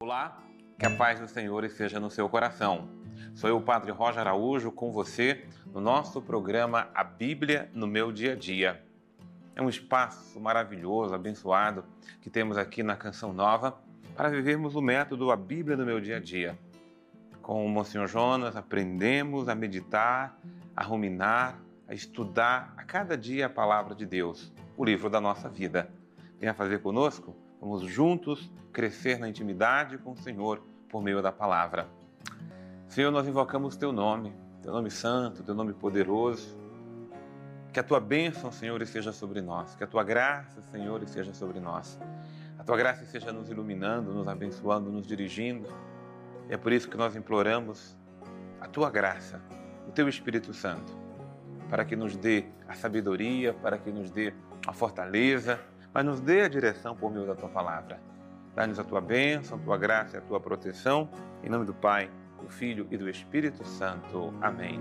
Olá, que a paz do Senhor esteja no seu coração. Sou eu, Padre Roger Araújo, com você no nosso programa A Bíblia no Meu Dia a Dia. É um espaço maravilhoso, abençoado, que temos aqui na Canção Nova para vivermos o método A Bíblia no Meu Dia a Dia. Com o Monsenhor Jonas, aprendemos a meditar, a ruminar, a estudar a cada dia a palavra de Deus, o livro da nossa vida. Venha fazer conosco? Vamos juntos crescer na intimidade com o Senhor por meio da palavra. Senhor, nós invocamos teu nome, teu nome santo, teu nome poderoso. Que a tua bênção, Senhor, esteja sobre nós. Que a tua graça, Senhor, esteja sobre nós. A tua graça esteja nos iluminando, nos abençoando, nos dirigindo. E é por isso que nós imploramos a tua graça, o teu Espírito Santo, para que nos dê a sabedoria, para que nos dê a fortaleza, mas nos dê a direção por meio da tua palavra. Dá-nos a tua bênção, a tua graça e a tua proteção. Em nome do Pai, do Filho e do Espírito Santo. Amém.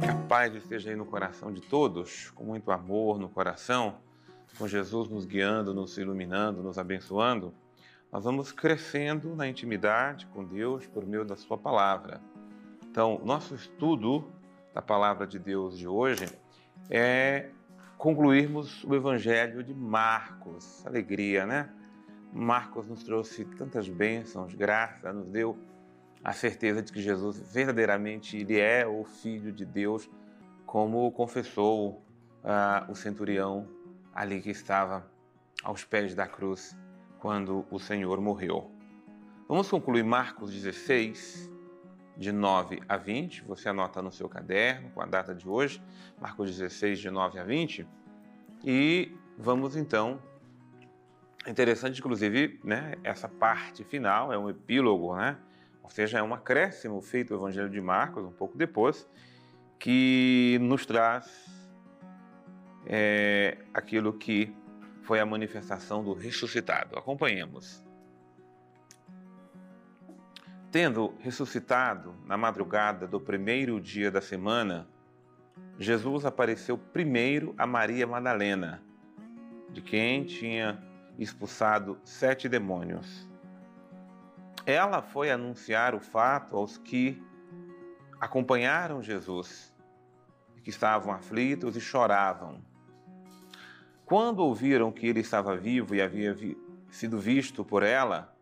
Que a paz esteja aí no coração de todos, com muito amor no coração, com Jesus nos guiando, nos iluminando, nos abençoando nós vamos crescendo na intimidade com Deus por meio da Sua palavra. Então, nosso estudo da palavra de Deus de hoje é concluirmos o Evangelho de Marcos. Alegria, né? Marcos nos trouxe tantas bênçãos, graça, nos deu a certeza de que Jesus verdadeiramente ele é o Filho de Deus, como confessou uh, o centurião ali que estava aos pés da cruz quando o Senhor morreu. Vamos concluir Marcos 16, de 9 a 20. Você anota no seu caderno com a data de hoje, Marcos 16, de 9 a 20. E vamos então. Interessante, inclusive, né, essa parte final é um epílogo, né? Ou seja, é um acréscimo feito ao Evangelho de Marcos, um pouco depois, que nos traz é, aquilo que foi a manifestação do ressuscitado. Acompanhemos. Tendo ressuscitado na madrugada do primeiro dia da semana, Jesus apareceu primeiro a Maria Madalena, de quem tinha expulsado sete demônios. Ela foi anunciar o fato aos que acompanharam Jesus, que estavam aflitos e choravam. Quando ouviram que ele estava vivo e havia vi sido visto por ela,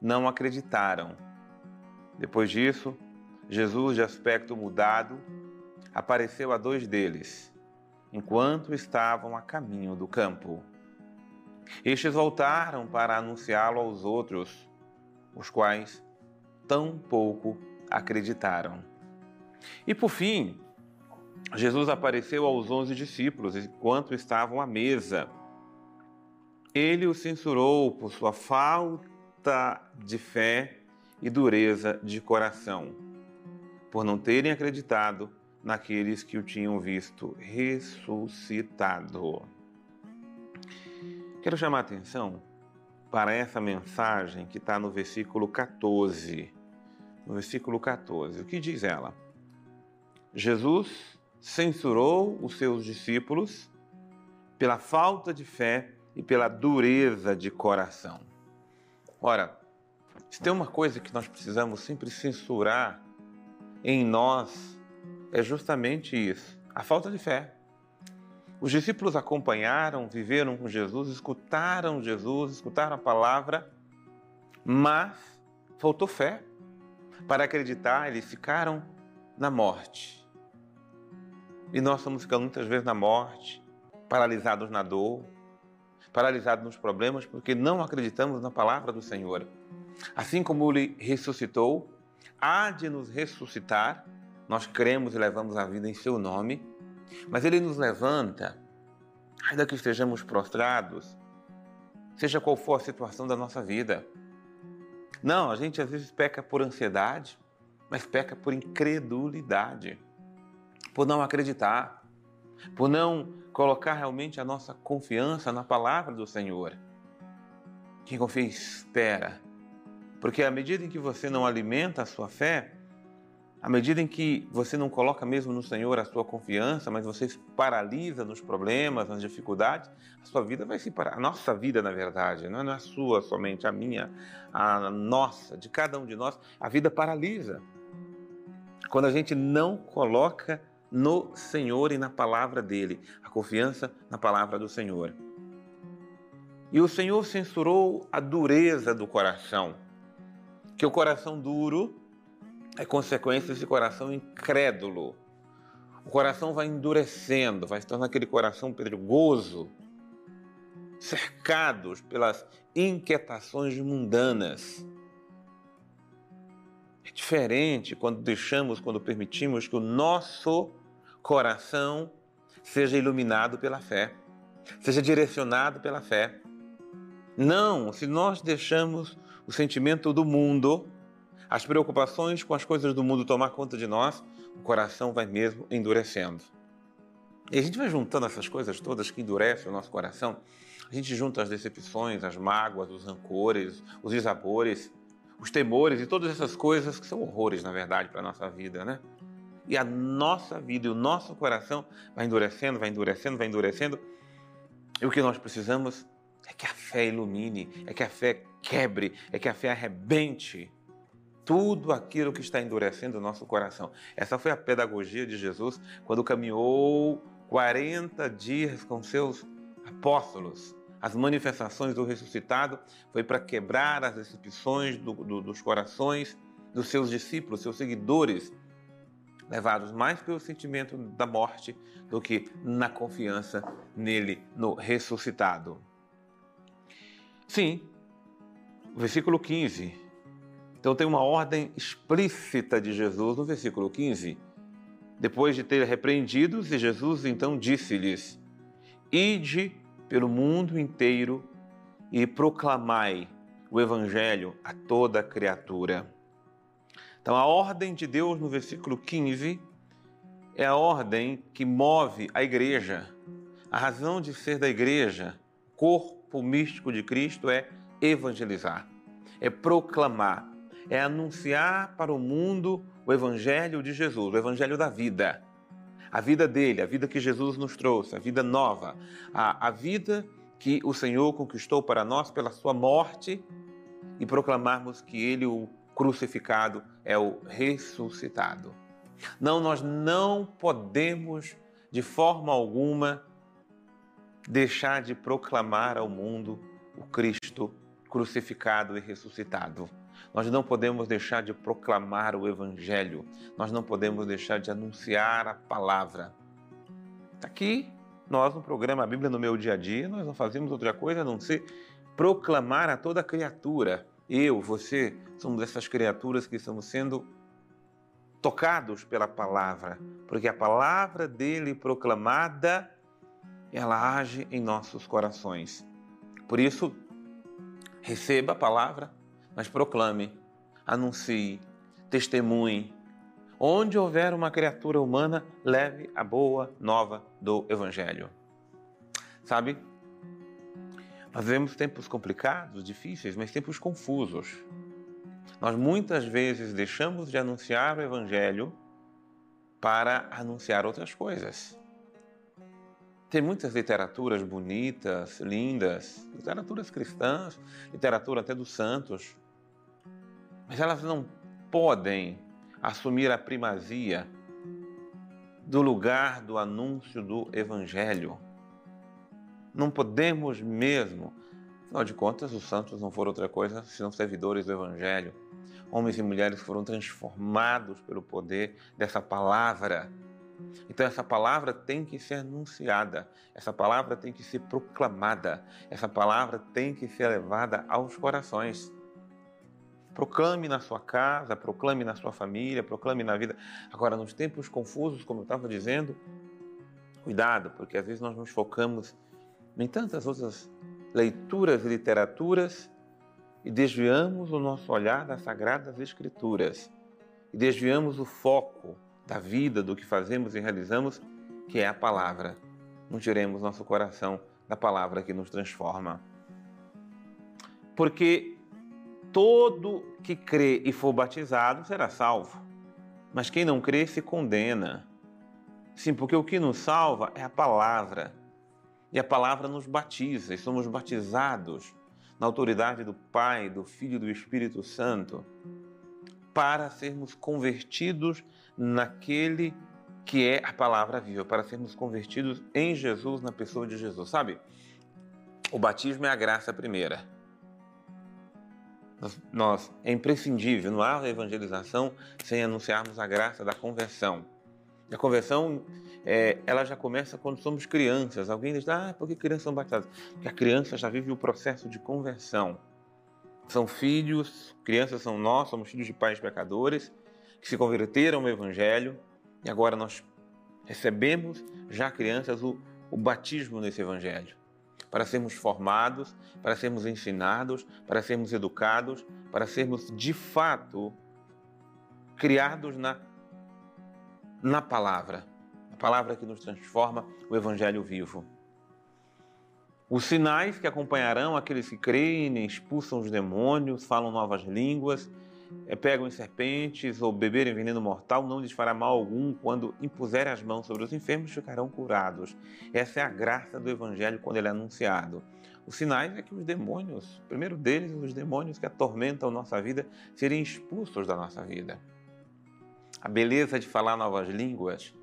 não acreditaram. Depois disso, Jesus, de aspecto mudado, apareceu a dois deles, enquanto estavam a caminho do campo. Estes voltaram para anunciá-lo aos outros, os quais tão pouco acreditaram. E por fim, Jesus apareceu aos onze discípulos enquanto estavam à mesa. Ele os censurou por sua falta de fé e dureza de coração, por não terem acreditado naqueles que o tinham visto ressuscitado. Quero chamar a atenção para essa mensagem que está no versículo 14. No versículo 14, o que diz ela? Jesus censurou os seus discípulos pela falta de fé e pela dureza de coração. Ora, se tem uma coisa que nós precisamos sempre censurar em nós, é justamente isso: a falta de fé. Os discípulos acompanharam, viveram com Jesus, escutaram Jesus, escutaram a palavra, mas faltou fé. Para acreditar, eles ficaram na morte. E nós estamos ficando muitas vezes na morte, paralisados na dor, paralisados nos problemas, porque não acreditamos na palavra do Senhor. Assim como Ele ressuscitou, há de nos ressuscitar, nós cremos e levamos a vida em Seu nome, mas Ele nos levanta, ainda que estejamos prostrados, seja qual for a situação da nossa vida. Não, a gente às vezes peca por ansiedade, mas peca por incredulidade por não acreditar, por não colocar realmente a nossa confiança na palavra do Senhor. Quem confia espera, porque à medida em que você não alimenta a sua fé, à medida em que você não coloca mesmo no Senhor a sua confiança, mas você se paralisa nos problemas, nas dificuldades, a sua vida vai se parar. A nossa vida, na verdade, não é a sua somente, a minha, a nossa, de cada um de nós, a vida paralisa. Quando a gente não coloca no Senhor e na palavra dele, a confiança na palavra do Senhor. E o Senhor censurou a dureza do coração, que o coração duro é consequência desse coração incrédulo. O coração vai endurecendo, vai se tornar aquele coração perigoso, cercados pelas inquietações mundanas. É diferente quando deixamos, quando permitimos que o nosso coração seja iluminado pela fé, seja direcionado pela fé. Não, se nós deixamos o sentimento do mundo, as preocupações com as coisas do mundo tomar conta de nós, o coração vai mesmo endurecendo. E a gente vai juntando essas coisas todas que endurecem o nosso coração. A gente junta as decepções, as mágoas, os rancores, os desabores, os temores e todas essas coisas que são horrores, na verdade, para a nossa vida, né? E a nossa vida e o nosso coração vai endurecendo, vai endurecendo, vai endurecendo. E o que nós precisamos é que a fé ilumine, é que a fé quebre, é que a fé arrebente tudo aquilo que está endurecendo o nosso coração. Essa foi a pedagogia de Jesus quando caminhou 40 dias com seus apóstolos. As manifestações do ressuscitado foi para quebrar as decepções do, do, dos corações dos seus discípulos, seus seguidores, levados mais pelo sentimento da morte do que na confiança nele, no ressuscitado. Sim, versículo 15 então tem uma ordem explícita de Jesus no versículo 15. Depois de ter repreendidos, Jesus então disse-lhes: Ide pelo mundo inteiro e proclamai o evangelho a toda criatura. Então a ordem de Deus no versículo 15 é a ordem que move a igreja. A razão de ser da igreja, corpo místico de Cristo, é evangelizar, é proclamar, é anunciar para o mundo o Evangelho de Jesus, o Evangelho da vida. A vida dele, a vida que Jesus nos trouxe, a vida nova, a, a vida que o Senhor conquistou para nós pela sua morte e proclamarmos que ele, o crucificado, é o ressuscitado. Não, nós não podemos de forma alguma deixar de proclamar ao mundo o Cristo crucificado e ressuscitado. Nós não podemos deixar de proclamar o Evangelho, nós não podemos deixar de anunciar a palavra. Aqui, nós no programa Bíblia no Meu Dia a Dia, nós não fazemos outra coisa a não ser proclamar a toda criatura. Eu, você, somos essas criaturas que estamos sendo tocados pela palavra, porque a palavra dele proclamada, ela age em nossos corações. Por isso, receba a palavra, mas proclame, anuncie, testemunhe. Onde houver uma criatura humana, leve a boa nova do Evangelho. Sabe, nós vivemos tempos complicados, difíceis, mas tempos confusos. Nós muitas vezes deixamos de anunciar o Evangelho para anunciar outras coisas. Tem muitas literaturas bonitas, lindas, literaturas cristãs, literatura até dos santos, mas elas não podem assumir a primazia do lugar do anúncio do Evangelho. Não podemos mesmo. Afinal de contas, os santos não foram outra coisa senão servidores do Evangelho. Homens e mulheres foram transformados pelo poder dessa palavra. Então, essa palavra tem que ser anunciada, essa palavra tem que ser proclamada, essa palavra tem que ser levada aos corações. Proclame na sua casa, proclame na sua família, proclame na vida. Agora, nos tempos confusos, como eu estava dizendo, cuidado, porque às vezes nós nos focamos em tantas outras leituras e literaturas e desviamos o nosso olhar das Sagradas Escrituras e desviamos o foco da vida, do que fazemos e realizamos, que é a palavra. Não tiremos nosso coração da palavra que nos transforma. Porque todo que crê e for batizado será salvo. Mas quem não crê se condena. Sim, porque o que nos salva é a palavra. E a palavra nos batiza, e somos batizados na autoridade do Pai, do Filho e do Espírito Santo, para sermos convertidos naquele que é a palavra viva, para sermos convertidos em Jesus, na pessoa de Jesus. Sabe? O batismo é a graça primeira. Nós, é imprescindível, não há evangelização sem anunciarmos a graça da conversão. A conversão, é, ela já começa quando somos crianças. Alguém diz, ah, por que crianças são batizadas? Porque a criança já vive o processo de conversão. São filhos, crianças são nós, somos filhos de pais pecadores, que se converteram ao Evangelho, e agora nós recebemos, já crianças, o, o batismo nesse Evangelho. Para sermos formados, para sermos ensinados, para sermos educados, para sermos de fato criados na na palavra, a palavra que nos transforma, o Evangelho vivo. Os sinais que acompanharão aqueles que creem, expulsam os demônios, falam novas línguas, pegam em serpentes ou beberem veneno mortal, não lhes fará mal algum. Quando impuserem as mãos sobre os enfermos, ficarão curados. Essa é a graça do Evangelho quando ele é anunciado. Os sinais é que os demônios, primeiro deles, os demônios que atormentam nossa vida, serem expulsos da nossa vida. A beleza de falar novas línguas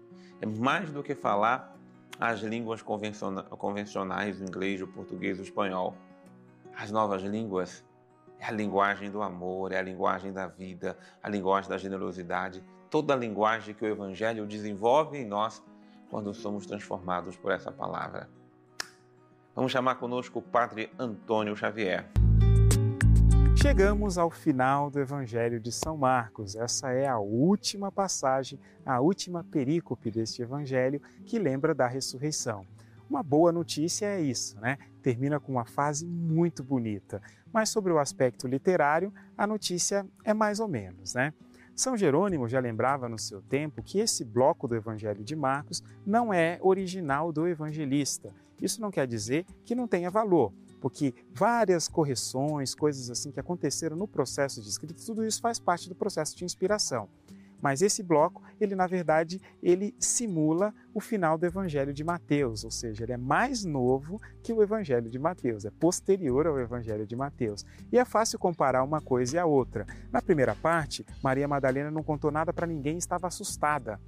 é mais do que falar as línguas convencionais, o inglês, o português, o espanhol. As novas línguas é a linguagem do amor, é a linguagem da vida, a linguagem da generosidade, toda a linguagem que o Evangelho desenvolve em nós quando somos transformados por essa palavra. Vamos chamar conosco o Padre Antônio Xavier. Chegamos ao final do Evangelho de São Marcos. Essa é a última passagem, a última perícope deste Evangelho que lembra da ressurreição. Uma boa notícia é isso, né? Termina com uma fase muito bonita. Mas sobre o aspecto literário, a notícia é mais ou menos, né? São Jerônimo já lembrava no seu tempo que esse bloco do Evangelho de Marcos não é original do evangelista. Isso não quer dizer que não tenha valor porque várias correções, coisas assim que aconteceram no processo de escrita, tudo isso faz parte do processo de inspiração. Mas esse bloco, ele na verdade, ele simula o final do Evangelho de Mateus, ou seja, ele é mais novo que o Evangelho de Mateus, é posterior ao Evangelho de Mateus. E é fácil comparar uma coisa e a outra. Na primeira parte, Maria Madalena não contou nada para ninguém, estava assustada.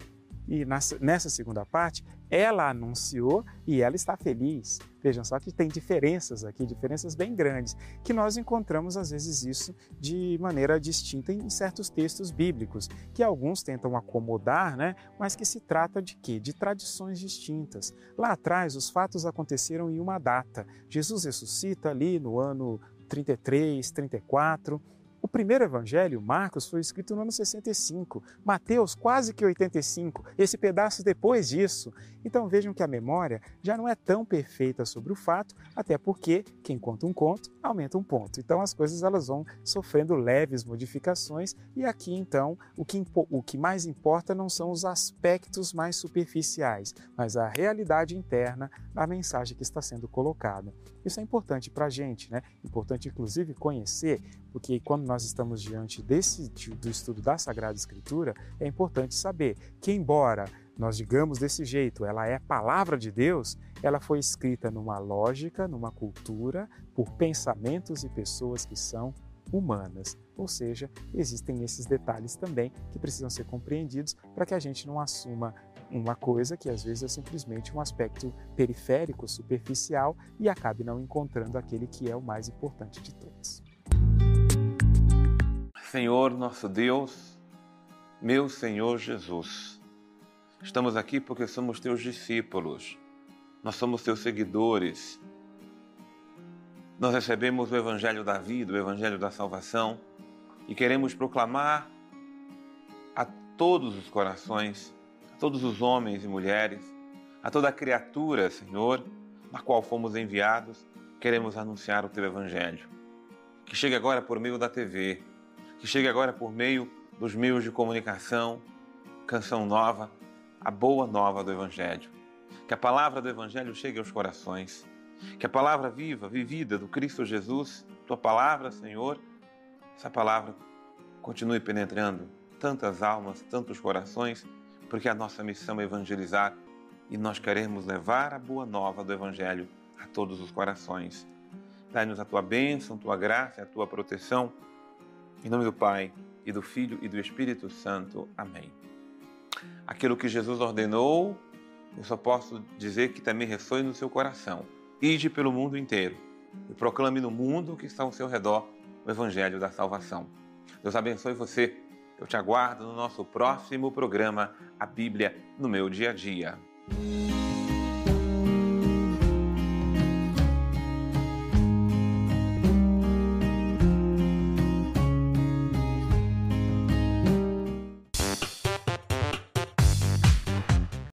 E nessa segunda parte, ela anunciou e ela está feliz. Vejam só que tem diferenças aqui, diferenças bem grandes, que nós encontramos às vezes isso de maneira distinta em certos textos bíblicos, que alguns tentam acomodar, né? mas que se trata de quê? De tradições distintas. Lá atrás, os fatos aconteceram em uma data. Jesus ressuscita ali no ano 33, 34 o primeiro evangelho, Marcos, foi escrito no ano 65, Mateus quase que 85, esse pedaço depois disso. Então vejam que a memória já não é tão perfeita sobre o fato, até porque quem conta um conto aumenta um ponto. Então as coisas elas vão sofrendo leves modificações e aqui então o que, o que mais importa não são os aspectos mais superficiais, mas a realidade interna da mensagem que está sendo colocada. Isso é importante para a gente, né? Importante inclusive conhecer, porque quando nós estamos diante desse do estudo da Sagrada Escritura, é importante saber que embora nós digamos desse jeito, ela é palavra de Deus, ela foi escrita numa lógica, numa cultura, por pensamentos e pessoas que são humanas. Ou seja, existem esses detalhes também que precisam ser compreendidos para que a gente não assuma uma coisa que às vezes é simplesmente um aspecto periférico, superficial e acabe não encontrando aquele que é o mais importante de todos. Senhor nosso Deus, meu Senhor Jesus, Estamos aqui porque somos teus discípulos, nós somos teus seguidores. Nós recebemos o Evangelho da vida, o Evangelho da salvação e queremos proclamar a todos os corações, todos os homens e mulheres, a toda criatura, Senhor, na qual fomos enviados, queremos anunciar o teu Evangelho. Que chegue agora por meio da TV, que chegue agora por meio dos meios de comunicação, canção nova a boa nova do Evangelho. Que a palavra do Evangelho chegue aos corações. Que a palavra viva, vivida do Cristo Jesus, tua palavra, Senhor, essa palavra continue penetrando tantas almas, tantos corações, porque a nossa missão é evangelizar e nós queremos levar a boa nova do Evangelho a todos os corações. Dai-nos a tua bênção, tua graça a tua proteção. Em nome do Pai, e do Filho e do Espírito Santo. Amém. Aquilo que Jesus ordenou, eu só posso dizer que também ressoe no seu coração. Ide pelo mundo inteiro e proclame no mundo que está ao seu redor o Evangelho da salvação. Deus abençoe você. Eu te aguardo no nosso próximo programa, A Bíblia no meu dia a dia.